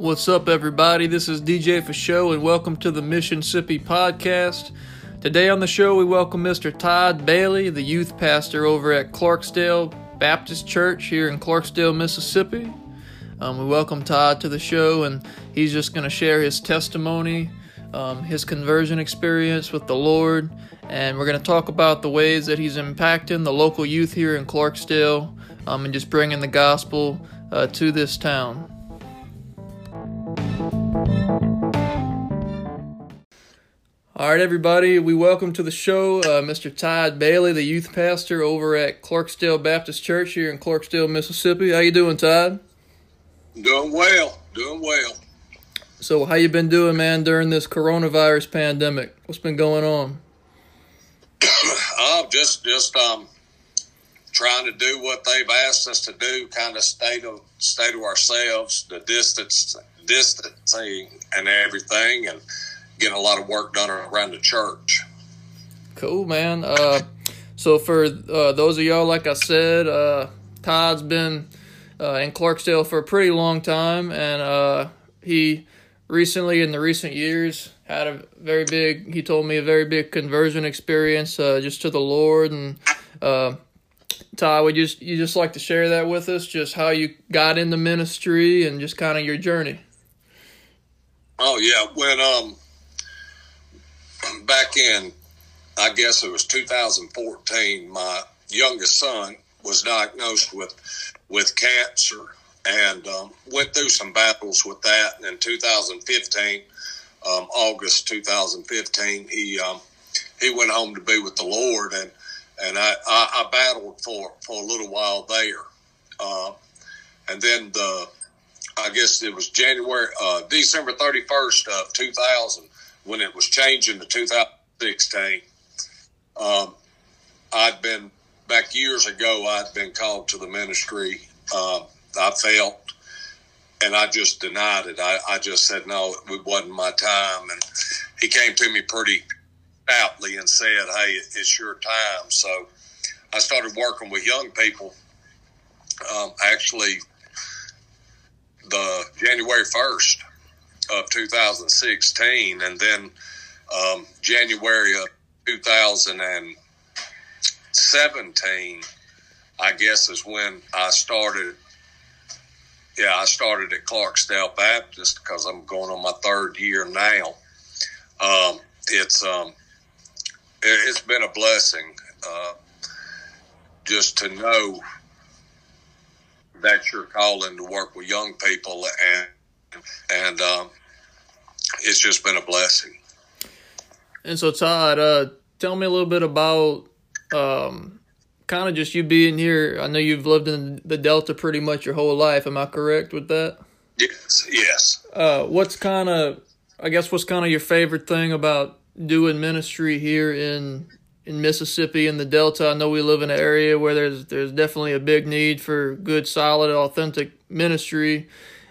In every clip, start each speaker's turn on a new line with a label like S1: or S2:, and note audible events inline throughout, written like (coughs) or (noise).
S1: What's up, everybody? This is DJ for Show, and welcome to the Mississippi Podcast. Today on the show, we welcome Mr. Todd Bailey, the youth pastor over at Clarksdale Baptist Church here in Clarksdale, Mississippi. Um, we welcome Todd to the show, and he's just going to share his testimony, um, his conversion experience with the Lord, and we're going to talk about the ways that he's impacting the local youth here in Clarksdale um, and just bringing the gospel uh, to this town. All right, everybody, we welcome to the show uh, Mr. Todd Bailey, the youth pastor over at Clarksdale Baptist Church here in Clarksdale, Mississippi. How you doing, Todd?
S2: Doing well, doing well.
S1: So, how you been doing, man, during this coronavirus pandemic? What's been going on?
S2: uh, (coughs) just, just um, trying to do what they've asked us to do, kind of stay to stay to ourselves, the distance, distancing, and everything, and getting a lot of work done around the church.
S1: Cool, man. Uh, so for uh, those of y'all, like I said, uh, Todd's been uh, in Clarksdale for a pretty long time, and uh, he recently, in the recent years, had a very big. He told me a very big conversion experience, uh, just to the Lord. And Todd, would you you just like to share that with us, just how you got into ministry and just kind of your journey?
S2: Oh yeah, when um back in, I guess it was 2014, my youngest son was diagnosed with with cancer and um, went through some battles with that. And in 2015, um, August 2015, he um, he went home to be with the Lord, and and I, I, I battled for for a little while there, uh, and then the I guess it was January uh, December 31st of 2000 when it was changing to 2016, um, I'd been back years ago. I'd been called to the ministry. Uh, I felt, and I just denied it. I, I just said no, it wasn't my time. And he came to me pretty stoutly and said, "Hey, it's your time." So I started working with young people. Um, actually, the January first of 2016, and then um, January of 2017, I guess, is when I started. Yeah, I started at Clarksdale Baptist because I'm going on my third year now. Um, it's um, it, has been a blessing uh, just to know that you're calling to work with young people and and um, it's just been a blessing.
S1: And so, Todd, uh, tell me a little bit about um, kind of just you being here. I know you've lived in the Delta pretty much your whole life. Am I correct with that?
S2: Yes. Yes.
S1: Uh, what's kind of, I guess, what's kind of your favorite thing about doing ministry here in in Mississippi in the Delta? I know we live in an area where there's there's definitely a big need for good, solid, authentic ministry.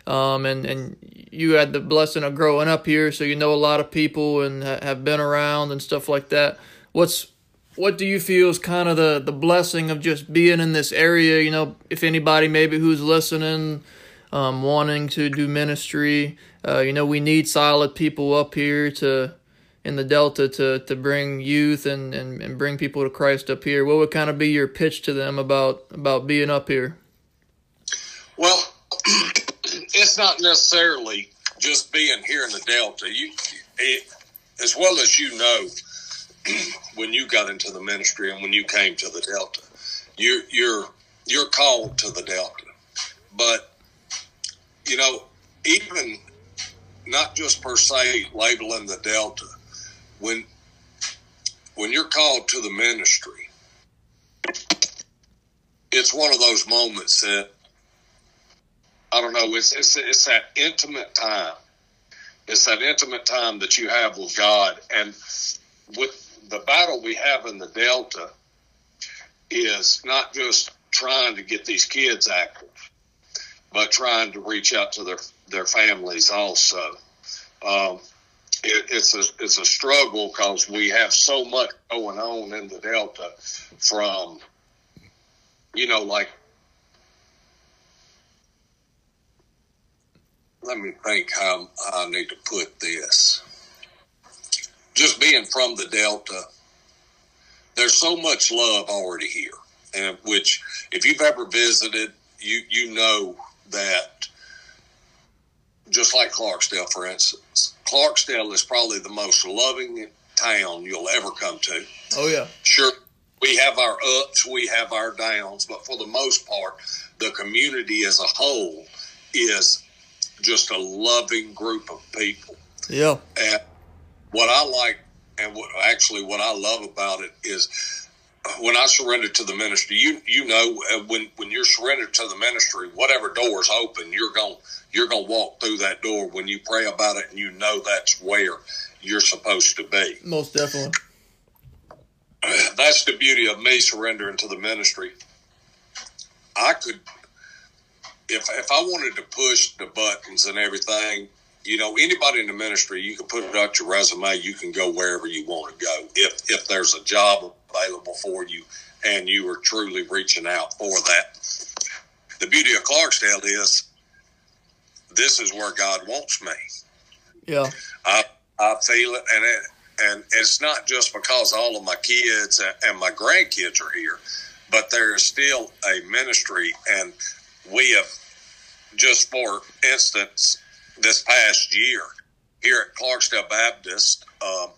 S1: Um, and and you had the blessing of growing up here, so you know a lot of people and ha- have been around and stuff like that. What's what do you feel is kind of the the blessing of just being in this area? You know, if anybody maybe who's listening, um, wanting to do ministry, uh, you know, we need solid people up here to in the Delta to to bring youth and, and, and bring people to Christ up here. What would kind of be your pitch to them about about being up here?
S2: Well, (clears throat) it's not necessarily just being here in the Delta. You, it, as well as you know, (clears throat) when you got into the ministry and when you came to the Delta, you, you're you're called to the Delta. But you know, even not just per se labeling the Delta, when when you're called to the ministry, it's one of those moments that I don't know. It's, it's it's that intimate time. It's that intimate time that you have with God, and with the battle we have in the Delta is not just trying to get these kids active, but trying to reach out to their their families also. Um, it, it's a it's a struggle because we have so much going on in the Delta, from you know like let me think how I need to put this. Just being from the Delta, there's so much love already here, and which if you've ever visited, you you know that. Just like Clarksdale, for instance, Clarksdale is probably the most loving town you'll ever come to.
S1: Oh yeah,
S2: sure. We have our ups, we have our downs, but for the most part, the community as a whole is just a loving group of people.
S1: Yeah.
S2: And what I like, and what actually what I love about it is when I surrendered to the ministry. You you know uh, when when you're surrendered to the ministry, whatever doors open, you're going you're going to walk through that door when you pray about it, and you know that's where you're supposed to be.
S1: Most definitely. (sighs)
S2: That's the beauty of me surrendering to the ministry. I could if if I wanted to push the buttons and everything, you know, anybody in the ministry, you can put it out your resume. You can go wherever you want to go. If if there's a job available for you, and you are truly reaching out for that. The beauty of Clarksdale is this is where God wants me.
S1: Yeah,
S2: I I feel it, and it, and it's not just because all of my kids and my grandkids are here, but there is still a ministry, and we have just for instance, this past year here at Clarksdale Baptist um,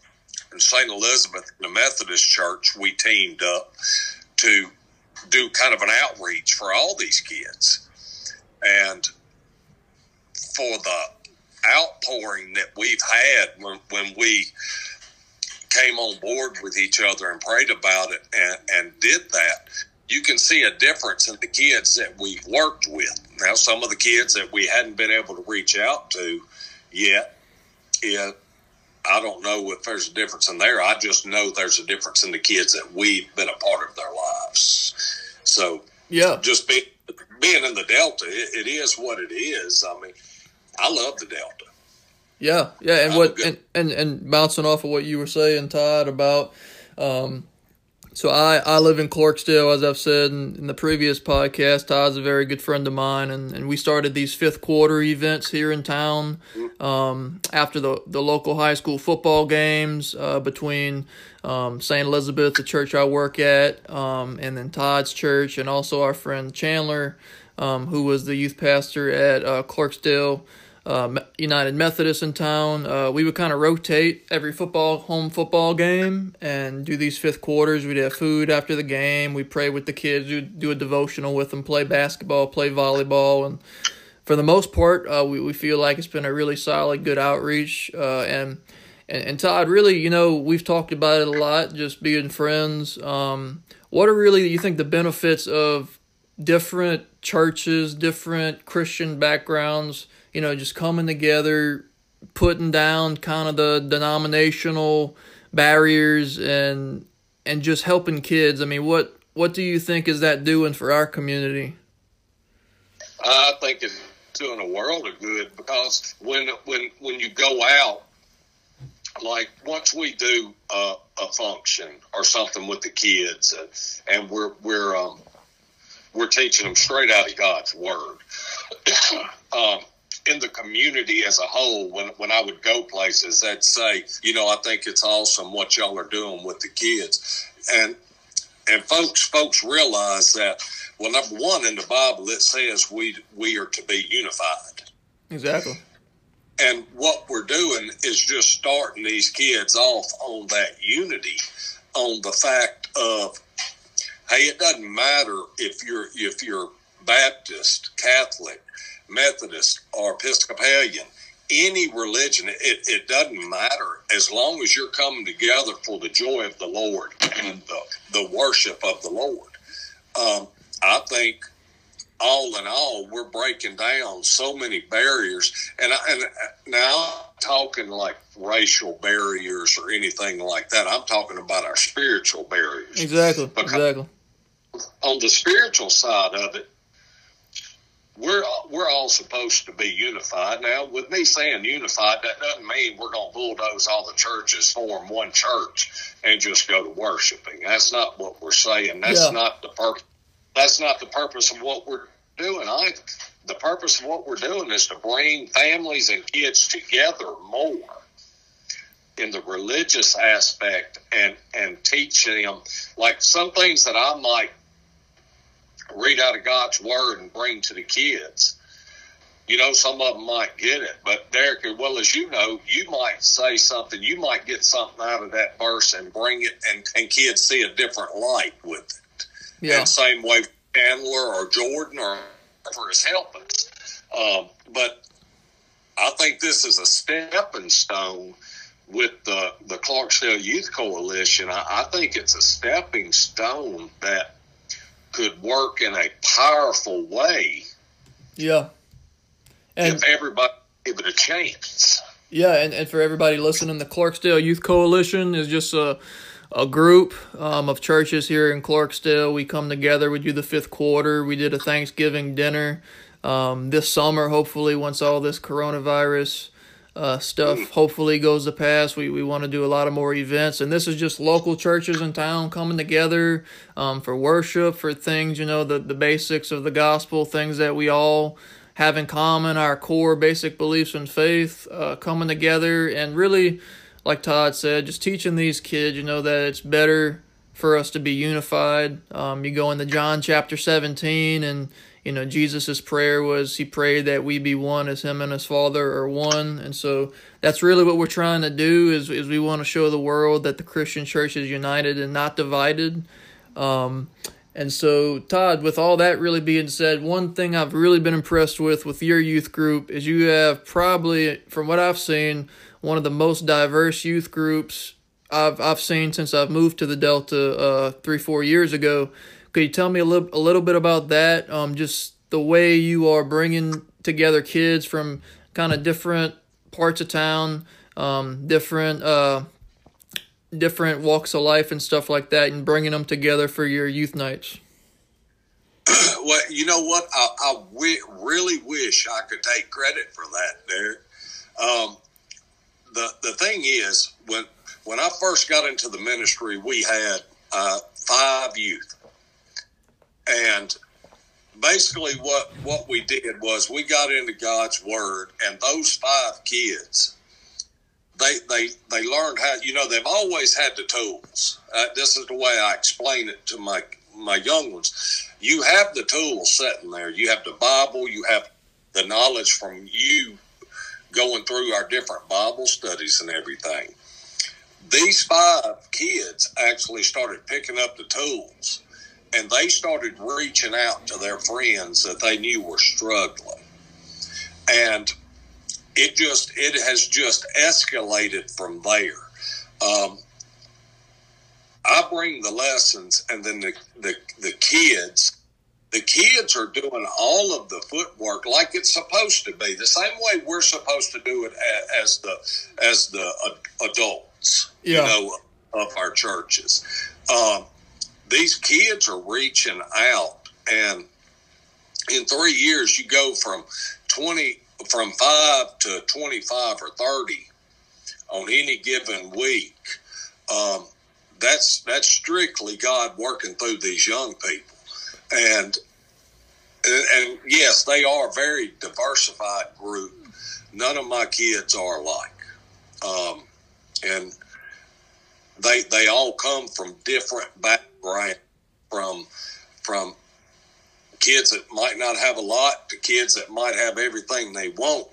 S2: and St. Elizabeth, the Methodist Church, we teamed up to do kind of an outreach for all these kids. And for the outpouring that we've had when, when we came on board with each other and prayed about it and, and did that, you can see a difference in the kids that we've worked with. Now, some of the kids that we hadn't been able to reach out to yet, it, I don't know if there's a difference in there. I just know there's a difference in the kids that we've been a part of their lives. So,
S1: yeah,
S2: just be, being in the Delta, it, it is what it is. I mean, I love the Delta.
S1: Yeah, yeah, and I'm what and, and and bouncing off of what you were saying, Todd, about um, so I, I live in Clarksdale, as I've said in, in, the previous podcast. Todd's a very good friend of mine, and, and we started these fifth quarter events here in town um, after the, the local high school football games uh, between um, St. Elizabeth, the church I work at, um, and then Todd's church, and also our friend Chandler, um, who was the youth pastor at uh, Clarksdale uh, United Methodist in town. Uh, we would kind of rotate every football home football game and do these fifth quarters. We'd have food after the game. We pray with the kids. We'd do a devotional with them, play basketball, play volleyball, and for the most part, uh, we we feel like it's been a really solid, good outreach. Uh, and, and and Todd, really, you know, we've talked about it a lot, just being friends. Um, what are really you think the benefits of different churches, different Christian backgrounds? you know, just coming together, putting down kind of the denominational barriers and and just helping kids. I mean, what what do you think is that doing for our community?
S2: I think it's doing a world of good because when when when you go out, like once we do a, a function or something with the kids, and, and we're we're um, we're teaching them straight out of God's word. (coughs) um, in the community as a whole, when when I would go places, they'd say, you know, I think it's awesome what y'all are doing with the kids, and and folks folks realize that. Well, number one in the Bible it says we we are to be unified.
S1: Exactly.
S2: And what we're doing is just starting these kids off on that unity, on the fact of, hey, it doesn't matter if you're if you're Baptist, Catholic, Methodist, or Episcopalian, any religion, it, it doesn't matter as long as you're coming together for the joy of the Lord and the, the worship of the Lord. Um, I think all in all, we're breaking down so many barriers. And, I, and now I'm talking like racial barriers or anything like that. I'm talking about our spiritual barriers.
S1: Exactly. Because exactly.
S2: On the spiritual side of it, we're we're all supposed to be unified. Now, with me saying unified, that doesn't mean we're going to bulldoze all the churches, form one church, and just go to worshiping. That's not what we're saying. That's yeah. not the purpose. That's not the purpose of what we're doing, I the purpose of what we're doing is to bring families and kids together more in the religious aspect and and teach them like some things that I might read out of God's word and bring to the kids. You know, some of them might get it, but Derek, well as you know, you might say something, you might get something out of that verse and bring it, and, and kids see a different light with it. Yeah. And same way Chandler or Jordan or for his helping. Um, but I think this is a stepping stone with the, the Clarksdale Youth Coalition. I, I think it's a stepping stone that could work in a powerful way.
S1: Yeah.
S2: And if everybody give it a chance.
S1: Yeah, and, and for everybody listening, the Clarksdale Youth Coalition is just a a group um, of churches here in Clarksdale. We come together. We do the fifth quarter. We did a Thanksgiving dinner um, this summer. Hopefully, once all this coronavirus uh, stuff hopefully goes to pass, we, we want to do a lot of more events. And this is just local churches in town coming together um, for worship, for things, you know, the, the basics of the gospel, things that we all have in common, our core basic beliefs and faith uh, coming together and really like Todd said, just teaching these kids, you know, that it's better for us to be unified. Um, you go into John chapter 17, and, you know, Jesus' prayer was he prayed that we be one as him and his Father are one. And so that's really what we're trying to do is, is we want to show the world that the Christian church is united and not divided. Um, and so, Todd, with all that really being said, one thing I've really been impressed with with your youth group is you have probably, from what I've seen, one of the most diverse youth groups I've I've seen since I've moved to the Delta uh, three four years ago. Could you tell me a little a little bit about that? Um, just the way you are bringing together kids from kind of different parts of town, um, different uh, different walks of life and stuff like that, and bringing them together for your youth nights. (clears throat)
S2: well, you know what? I, I w- really wish I could take credit for that, Derek. Um, the the thing is when when I first got into the ministry, we had uh, five youth, and basically what what we did was we got into God's word, and those five kids, they they they learned how. You know, they've always had the tools. Uh, this is the way I explain it to my my young ones. You have the tools sitting there. You have the Bible. You have the knowledge from you going through our different Bible studies and everything. These five kids actually started picking up the tools and they started reaching out to their friends that they knew were struggling. And it just, it has just escalated from there. Um, I bring the lessons and then the, the, the kids the kids are doing all of the footwork like it's supposed to be the same way we're supposed to do it as the as the adults yeah. you know of our churches um, these kids are reaching out and in three years you go from 20 from 5 to 25 or 30 on any given week um, that's that's strictly god working through these young people and, and, and yes, they are a very diversified group. None of my kids are alike, um, and they they all come from different backgrounds. From from kids that might not have a lot to kids that might have everything they want,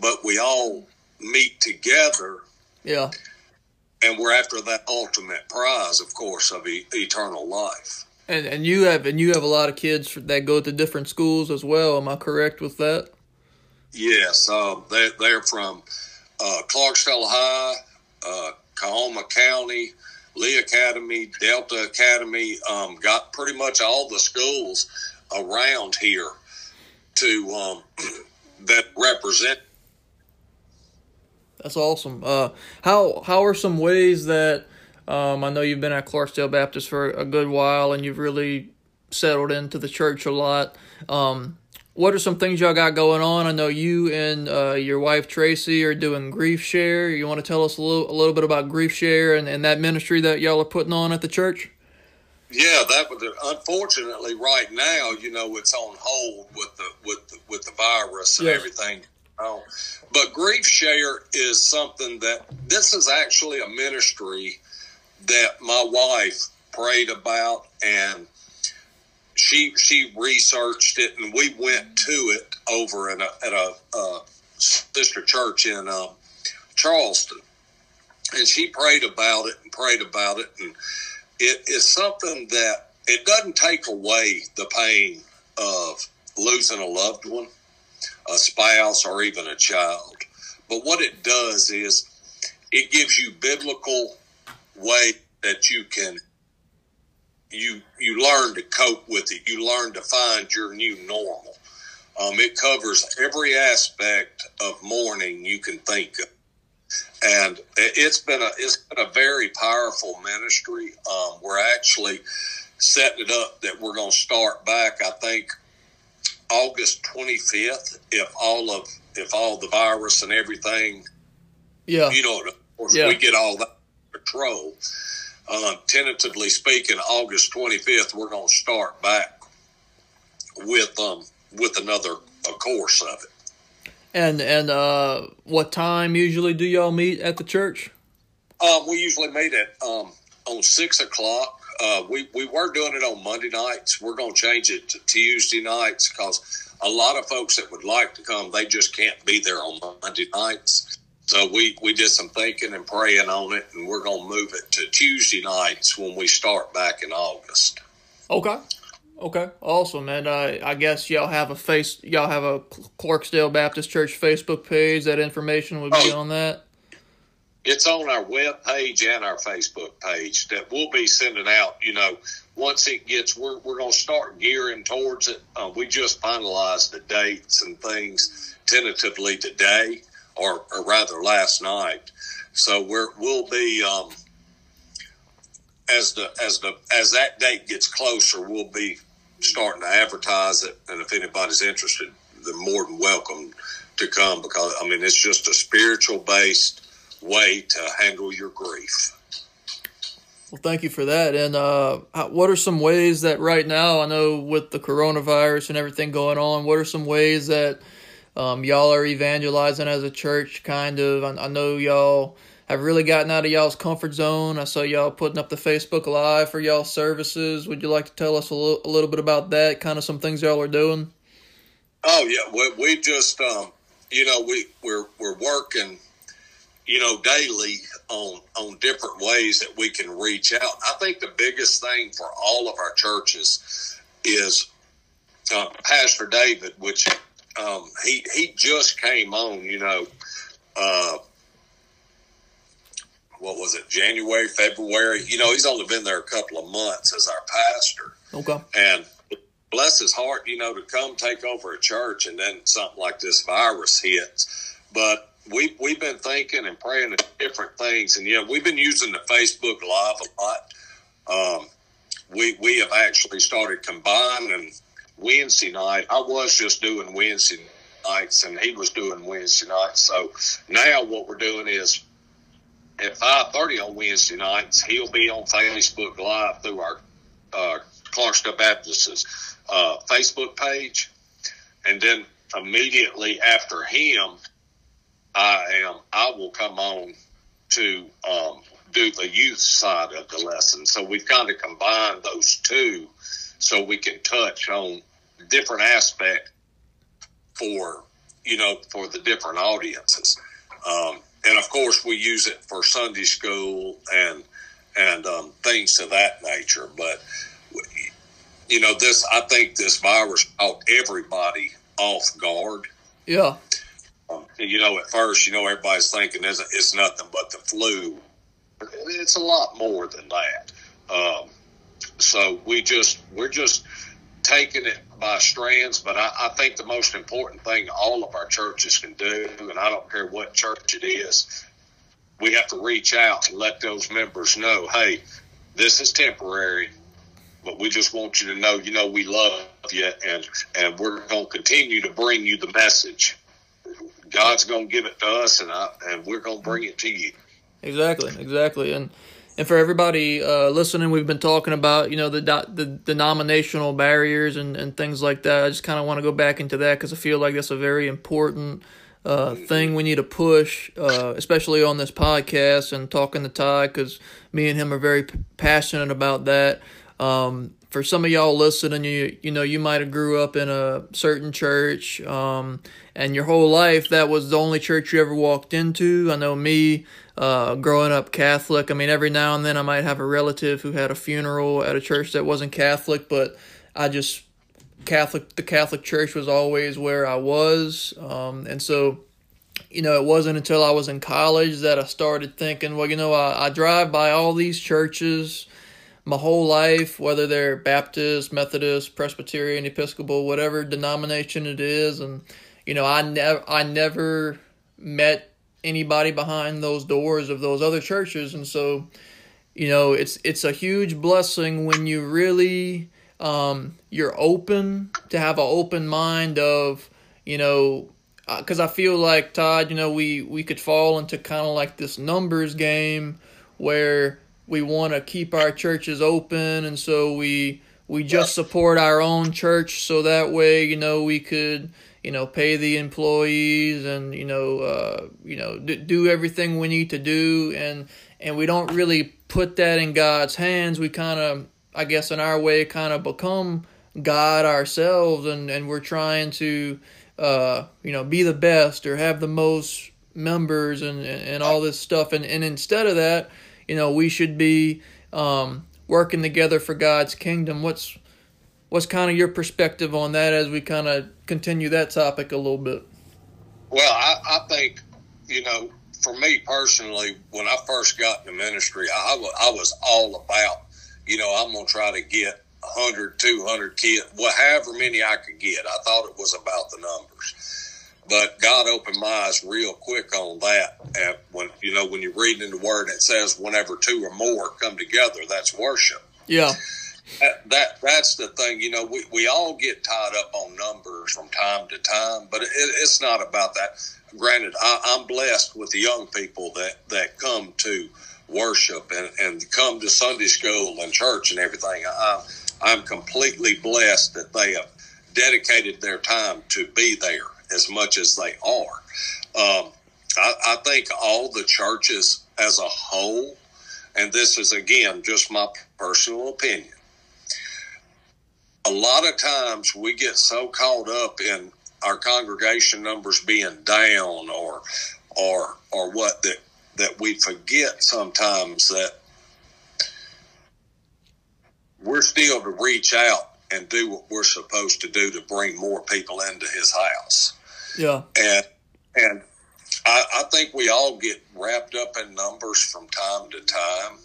S2: but we all meet together.
S1: Yeah.
S2: And we're after that ultimate prize, of course, of e- eternal life.
S1: And and you have and you have a lot of kids that go to different schools as well. Am I correct with that?
S2: Yes, um, they they're from uh, Clarksdale High, uh, County, Lee Academy, Delta Academy. Um, got pretty much all the schools around here to um, (clears throat) that represent.
S1: That's awesome. Uh, how how are some ways that um, I know you've been at Clarksdale Baptist for a good while and you've really settled into the church a lot. Um, what are some things y'all got going on? I know you and uh, your wife Tracy are doing GriefShare. You want to tell us a little, a little bit about GriefShare and, and that ministry that y'all are putting on at the church?
S2: Yeah, that was Unfortunately, right now, you know, it's on hold with the with the, with the virus and yes. everything. Oh, but GriefShare is something that this is actually a ministry that my wife prayed about and she she researched it and we went to it over at a, at a, sister church in um, Charleston and she prayed about it and prayed about it and it is something that it doesn't take away the pain of losing a loved one a spouse or even a child but what it does is it gives you biblical way that you can you you learn to cope with it. You learn to find your new normal. Um, it covers every aspect of mourning you can think of, and it's been a it's been a very powerful ministry. Um, we're actually setting it up that we're going to start back. I think August twenty fifth, if all of if all the virus and everything,
S1: yeah,
S2: you know, yeah. we get all that control uh, tentatively speaking, August 25th, we're going to start back with um with another a course of it.
S1: And and uh, what time usually do y'all meet at the church?
S2: Um, we usually meet at um, on six o'clock. Uh, we we were doing it on Monday nights. We're going to change it to Tuesday nights because a lot of folks that would like to come, they just can't be there on Monday nights. So we, we did some thinking and praying on it, and we're going to move it to Tuesday nights when we start back in August.
S1: Okay. Okay, awesome. And uh, I guess y'all have a face, y'all have a Clarksdale Baptist Church Facebook page. That information would be oh, on that.
S2: It's on our web page and our Facebook page that we'll be sending out. You know, once it gets, we're we're going to start gearing towards it. Uh, we just finalized the dates and things tentatively today or, or rather last night. So we're we'll be um, as the as the as that date gets closer, we'll be starting to advertise it. And if anybody's interested, they're more than welcome to come because I mean it's just a spiritual based way to handle your grief.
S1: Well, thank you for that. And uh, what are some ways that right now, I know with the coronavirus and everything going on, what are some ways that um, y'all are evangelizing as a church, kind of. I, I, know y'all have really gotten out of y'all's comfort zone. I saw y'all putting up the Facebook Live for y'all services. Would you like to tell us a little, bit about that? Kind of some things y'all are doing.
S2: Oh yeah, we, we just um, you know we we're we're working you know daily on on different ways that we can reach out. I think the biggest thing for all of our churches is uh, Pastor David, which um, he he just came on, you know, uh, what was it, January, February? You know, he's only been there a couple of months as our pastor.
S1: Okay.
S2: And bless his heart, you know, to come take over a church and then something like this virus hits. But we we've been thinking and praying different things, and yeah, we've been using the Facebook Live a lot. Um, we we have actually started combining Wednesday night. I was just doing Wednesday nights, and he was doing Wednesday nights. So now what we're doing is at five thirty on Wednesday nights, he'll be on Facebook Live through our uh, Clarksdale Baptist's uh, Facebook page, and then immediately after him, I am I will come on to um, do the youth side of the lesson. So we've kind of combined those two so we can touch on different aspect for you know for the different audiences um, and of course we use it for sunday school and and um, things of that nature. But you know this i think this virus caught everybody off guard.
S1: Yeah.
S2: Um, you know at first you know everybody's thinking it's, it's nothing but the flu. It's a lot more than that. Um, so we just we're just taking it by strands, but I, I think the most important thing all of our churches can do, and I don't care what church it is, we have to reach out and let those members know, hey, this is temporary, but we just want you to know, you know, we love you, and and we're going to continue to bring you the message. God's going to give it to us, and I, and we're going to bring it to you.
S1: Exactly, exactly, and and for everybody uh, listening, we've been talking about you know the the denominational barriers and, and things like that. I just kind of want to go back into that because I feel like that's a very important uh, thing we need to push, uh, especially on this podcast and talking to Ty because me and him are very p- passionate about that. Um, for some of y'all listening, you you know you might have grew up in a certain church, um, and your whole life that was the only church you ever walked into. I know me, uh, growing up Catholic. I mean, every now and then I might have a relative who had a funeral at a church that wasn't Catholic, but I just Catholic. The Catholic Church was always where I was, um, and so you know, it wasn't until I was in college that I started thinking, well, you know, I, I drive by all these churches my whole life, whether they're Baptist, Methodist, Presbyterian, Episcopal, whatever denomination it is, and you know, I never I never met anybody behind those doors of those other churches, and so you know, it's it's a huge blessing when you really um, you're open to have an open mind of you know because uh, I feel like Todd, you know, we we could fall into kind of like this numbers game where we want to keep our churches open and so we we just support our own church so that way you know we could you know pay the employees and you know uh, you know d- do everything we need to do. And and we don't really put that in God's hands. We kind of I guess in our way kind of become God ourselves and and we're trying to uh, you know be the best or have the most members and and, and all this stuff. And and instead of that you know we should be um, working together for God's kingdom. What's what's kind of your perspective on that as we kind of continue that topic a little bit?
S2: Well, I, I think you know, for me personally, when I first got into ministry, I, I was all about you know I'm gonna try to get 100, 200 kids, whatever many I could get. I thought it was about the numbers. But God opened my eyes real quick on that. And when you know when you're reading in the Word, it says whenever two or more come together, that's worship.
S1: Yeah.
S2: That, that that's the thing. You know, we, we all get tied up on numbers from time to time, but it, it's not about that. Granted, I, I'm blessed with the young people that that come to worship and, and come to Sunday school and church and everything. I, I'm completely blessed that they have dedicated their time to be there as much as they are. Um, I, I think all the churches as a whole, and this is again just my personal opinion, a lot of times we get so caught up in our congregation numbers being down or or or what that that we forget sometimes that we're still to reach out and do what we're supposed to do to bring more people into his house.
S1: Yeah.
S2: And and I, I think we all get wrapped up in numbers from time to time.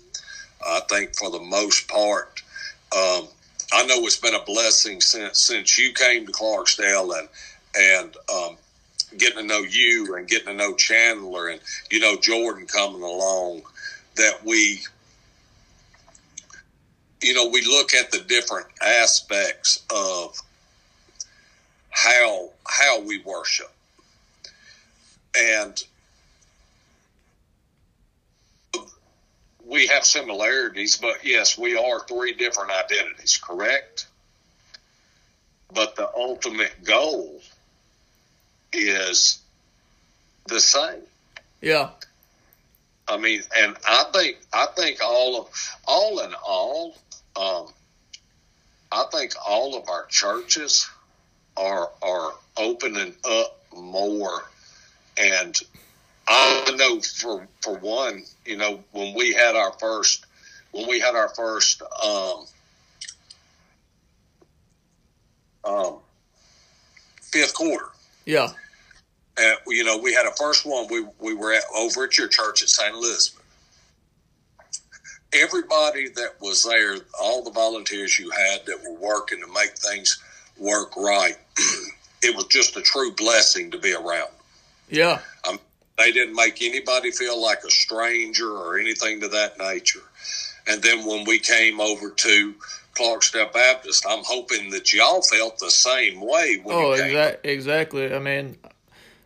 S2: I think for the most part, um, I know it's been a blessing since since you came to Clarksdale and and um, getting to know you and getting to know Chandler and you know Jordan coming along that we you know we look at the different aspects of how how we worship. And we have similarities, but yes, we are three different identities, correct? But the ultimate goal is the same.
S1: Yeah.
S2: I mean, and I think I think all of all in all, um, I think all of our churches are are opening up more and I know for for one, you know, when we had our first when we had our first um, um, fifth quarter.
S1: Yeah.
S2: And you know, we had a first one. We we were at, over at your church at St. Elizabeth. Everybody that was there, all the volunteers you had that were working to make things work right. (clears throat) it was just a true blessing to be around.
S1: Yeah.
S2: Um, they didn't make anybody feel like a stranger or anything to that nature. And then when we came over to Clarksdale Baptist, I'm hoping that y'all felt the same way.
S1: oh, exa- exactly. I mean,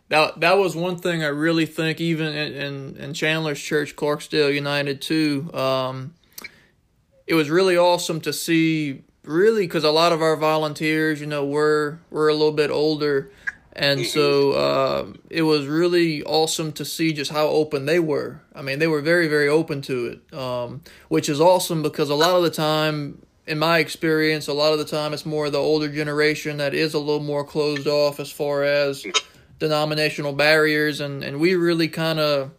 S1: that that was one thing I really think even in in, in Chandler's church, Clarksdale United too. Um, it was really awesome to see, really, because a lot of our volunteers, you know, were were a little bit older, and so uh, it was really awesome to see just how open they were. I mean, they were very very open to it, um, which is awesome because a lot of the time. In my experience, a lot of the time it's more the older generation that is a little more closed off as far as denominational barriers and and we really kind of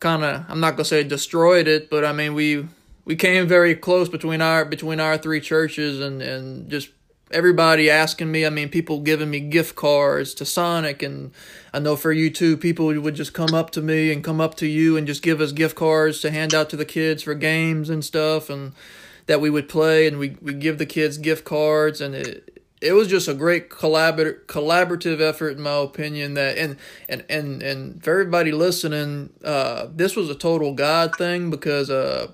S1: kind of I'm not going to say destroyed it but I mean we we came very close between our between our three churches and and just everybody asking me I mean people giving me gift cards to Sonic. And I know for you too people would just come up to me and come up to you and just give us gift cards to hand out to the kids for games and stuff and that we would play. And we we give the kids gift cards. And it it was just a great collabor- collaborative effort in my opinion that and and and and for everybody listening uh, this was a total god thing because uh,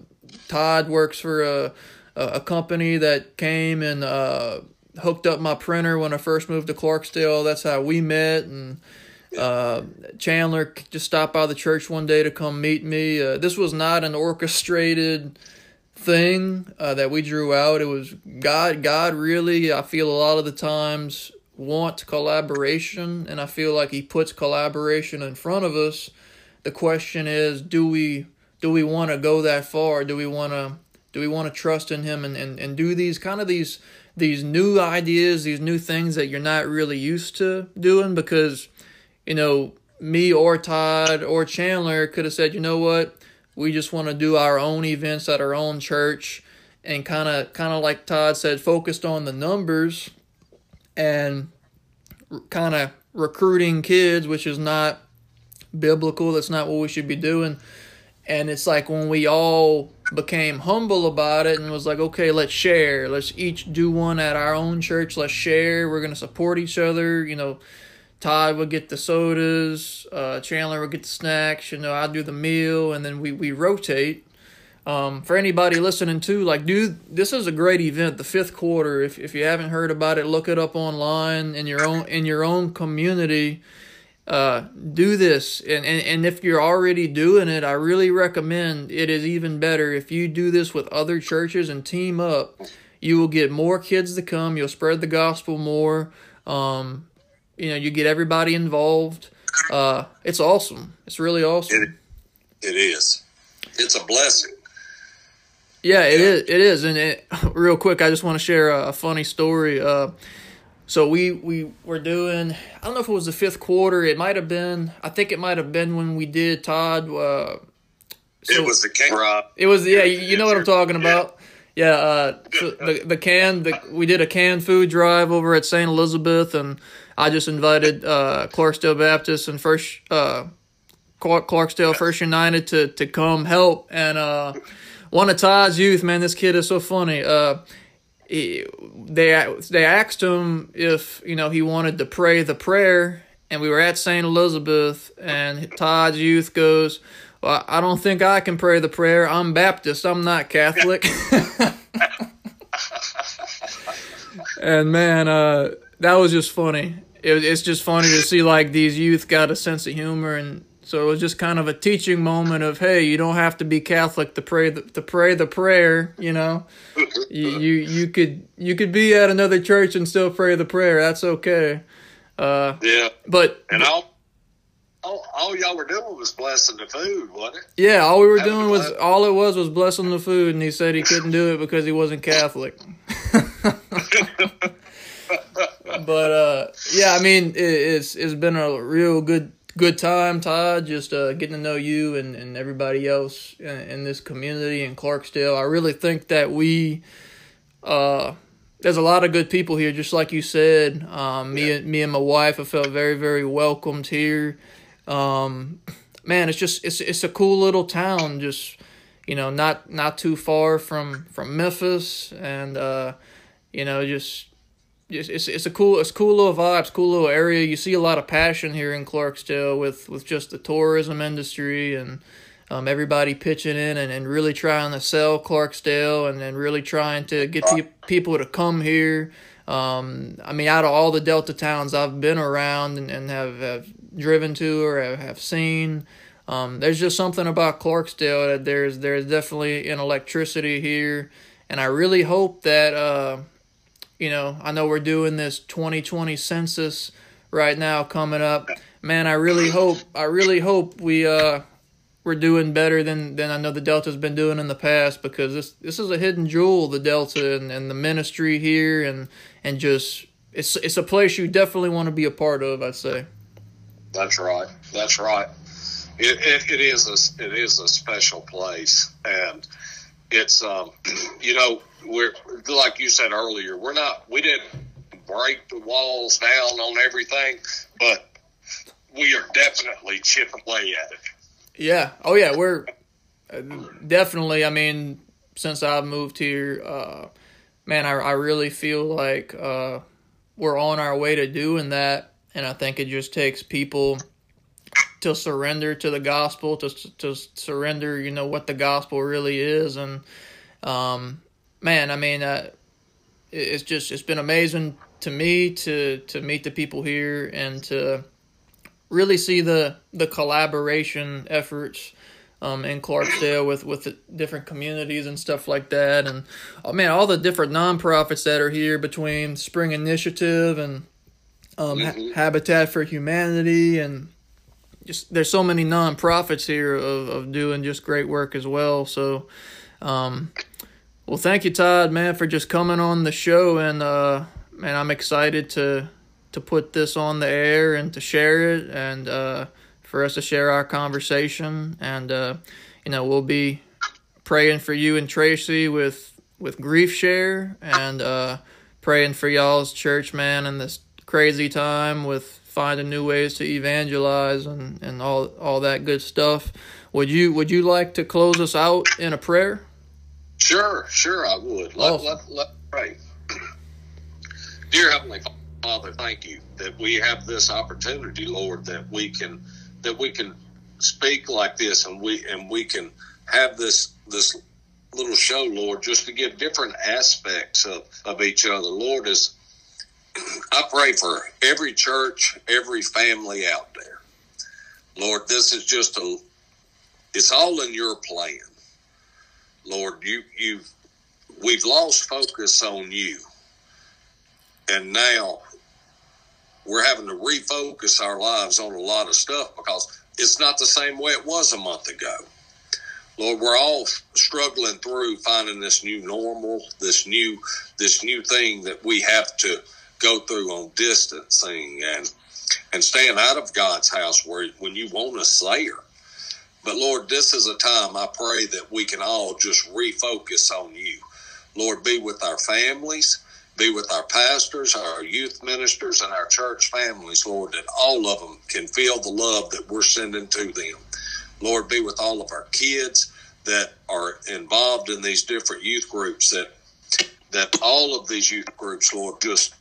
S1: todd works for a a company that came and uh, hooked up my printer when i first moved to clarksdale that's how we met and uh, chandler just stopped by the church one day to come meet me uh, this was not an orchestrated thing uh, that we drew out. It was God. God really, I feel a lot of the times want collaboration, and I feel like He puts collaboration in front of us. The question is, do we do we want to go that far? Do we want to do we want to trust in Him and, and, and do these kind of these these new ideas, these new things that you're not really used to doing? Because you know, me or Todd or Chandler could have said, you know what, we just want to do our own events at our own church and kind of kind of like Todd said focused on the numbers and kind of recruiting kids which is not biblical that's not what we should be doing and it's like when we all became humble about it and was like okay let's share let's each do one at our own church let's share we're going to support each other you know Todd would get the sodas, uh, Chandler would get the snacks, you know, I'd do the meal, and then we, we rotate. Um, for anybody listening to, like, dude, this is a great event, the fifth quarter. If, if you haven't heard about it, look it up online in your own in your own community. Uh, do this, and, and and if you're already doing it, I really recommend. It is even better if you do this with other churches and team up. You will get more kids to come. You'll spread the gospel more. Um, you know, you get everybody involved. Uh, it's awesome. It's really awesome.
S2: It, it is. It's a blessing.
S1: Yeah, it yeah. is. It is. And it, (laughs) real quick, I just want to share a, a funny story. Uh, so we we were doing. I don't know if it was the fifth quarter. It might have been. I think it might have been when we did Todd. Uh,
S2: so it was the can.
S1: It was yeah. You, you know what I'm talking about. Yeah. Uh, so the the can. The, we did a canned food drive over at St. Elizabeth and I just invited uh, Clarksdale Baptist and First uh, Clarksdale First United to to come help. And uh, one of Todd's youth, man, this kid is so funny. He, they they asked him if you know he wanted to pray the prayer, and we were at Saint Elizabeth, and Todd's youth goes. Well, I don't think I can pray the prayer. I'm Baptist. I'm not Catholic. (laughs) and man, uh, that was just funny it, it's just funny to see like these youth got a sense of humor and so it was just kind of a teaching moment of hey you don't have to be catholic to pray the, to pray the prayer you know? You, you you could you could be at another church and still pray the prayer. That's okay. Uh,
S2: yeah.
S1: but
S2: and all, all all y'all were doing was blessing the food wasn't it?
S1: Yeah all we were Having doing was all it was was blessing the food and he said he couldn't do it because he wasn't catholic. (laughs) (laughs) But uh, yeah, I mean, it, it's it's been a real good good time, Todd. Just uh, getting to know you and, and everybody else in, in this community in Clarksdale. I really think that we uh, there's a lot of good people here, just like you said. Um, me and me and my wife have felt very very welcomed here. Um, man, it's just it's it's a cool little town. Just you know, not not too far from from Memphis, and uh, you know, just it's, it's, it's a cool it's cool little vibes, cool little area. You see a lot of passion here in Clarksdale with with just the tourism industry and um, everybody pitching in and, and really trying to sell Clarksdale and, and really trying to get pe- people to come here. Um, I mean, out of all the Delta towns I've been around and, and have, have driven to or have seen. Um, there's just something about Clarksdale that there's there's definitely an electricity here, and I really hope that uh, you know I know we're doing this 2020 census right now coming up. Man, I really hope I really hope we uh we're doing better than than I know the Delta's been doing in the past because this this is a hidden jewel the Delta and, and the ministry here and and just it's it's a place you definitely want to be a part of. I'd say.
S2: That's right. That's right. It, it, it is a it is a special place, and it's um, (clears throat) you know we're like you said earlier we're not we didn't break the walls down on everything, but we are definitely chipping away at it.
S1: Yeah. Oh yeah, we're definitely. I mean, since I've moved here, uh, man, I I really feel like uh, we're on our way to doing that, and I think it just takes people to surrender to the gospel, to to surrender, you know, what the gospel really is, and um, man, I mean, uh, it's just it's been amazing to me to to meet the people here and to really see the the collaboration efforts um, in Clarksdale with with the different communities and stuff like that, and oh man, all the different nonprofits that are here between Spring Initiative and um, mm-hmm. ha- Habitat for Humanity and just there's so many nonprofits here of, of doing just great work as well. So, um, well, thank you, Todd, man, for just coming on the show, and uh, man, I'm excited to to put this on the air and to share it, and uh, for us to share our conversation, and uh, you know, we'll be praying for you and Tracy with with GriefShare, and uh, praying for y'all's church, man, in this crazy time with finding new ways to evangelize and, and all all that good stuff. Would you would you like to close us out in a prayer?
S2: Sure, sure, I would. Let, awesome. let, let pray. (clears throat) Dear Heavenly Father, thank you that we have this opportunity, Lord, that we can that we can speak like this and we and we can have this this little show, Lord, just to give different aspects of, of each other. Lord, as (clears throat) I pray for every church, every family out there. Lord, this is just a, it's all in your plan. Lord, you, you, we've lost focus on you. And now we're having to refocus our lives on a lot of stuff because it's not the same way it was a month ago. Lord, we're all struggling through finding this new normal, this new, this new thing that we have to go through on distancing and and staying out of God's house where when you want to slayer. But Lord, this is a time I pray that we can all just refocus on you. Lord, be with our families, be with our pastors, our youth ministers, and our church families, Lord, that all of them can feel the love that we're sending to them. Lord, be with all of our kids that are involved in these different youth groups that that all of these youth groups, Lord, just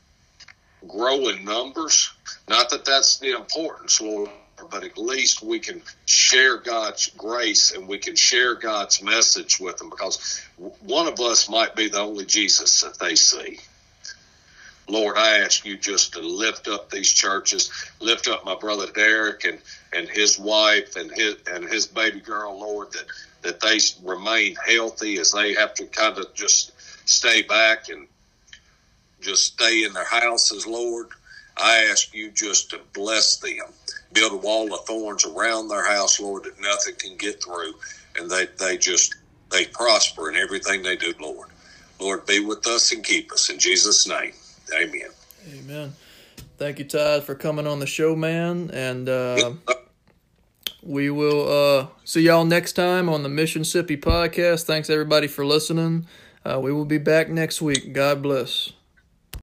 S2: grow in numbers. Not that that's the importance, Lord, but at least we can share God's grace and we can share God's message with them because one of us might be the only Jesus that they see. Lord, I ask you just to lift up these churches, lift up my brother Derek and, and his wife and his and his baby girl, Lord, that, that they remain healthy as they have to kind of just stay back and just stay in their houses, Lord. I ask you just to bless them. Build a wall of thorns around their house, Lord, that nothing can get through. And they, they just, they prosper in everything they do, Lord. Lord, be with us and keep us. In Jesus' name, amen.
S1: Amen. Thank you, Todd, for coming on the show, man. And uh, we will uh, see y'all next time on the Mission Sippy podcast. Thanks, everybody, for listening. Uh, we will be back next week. God bless.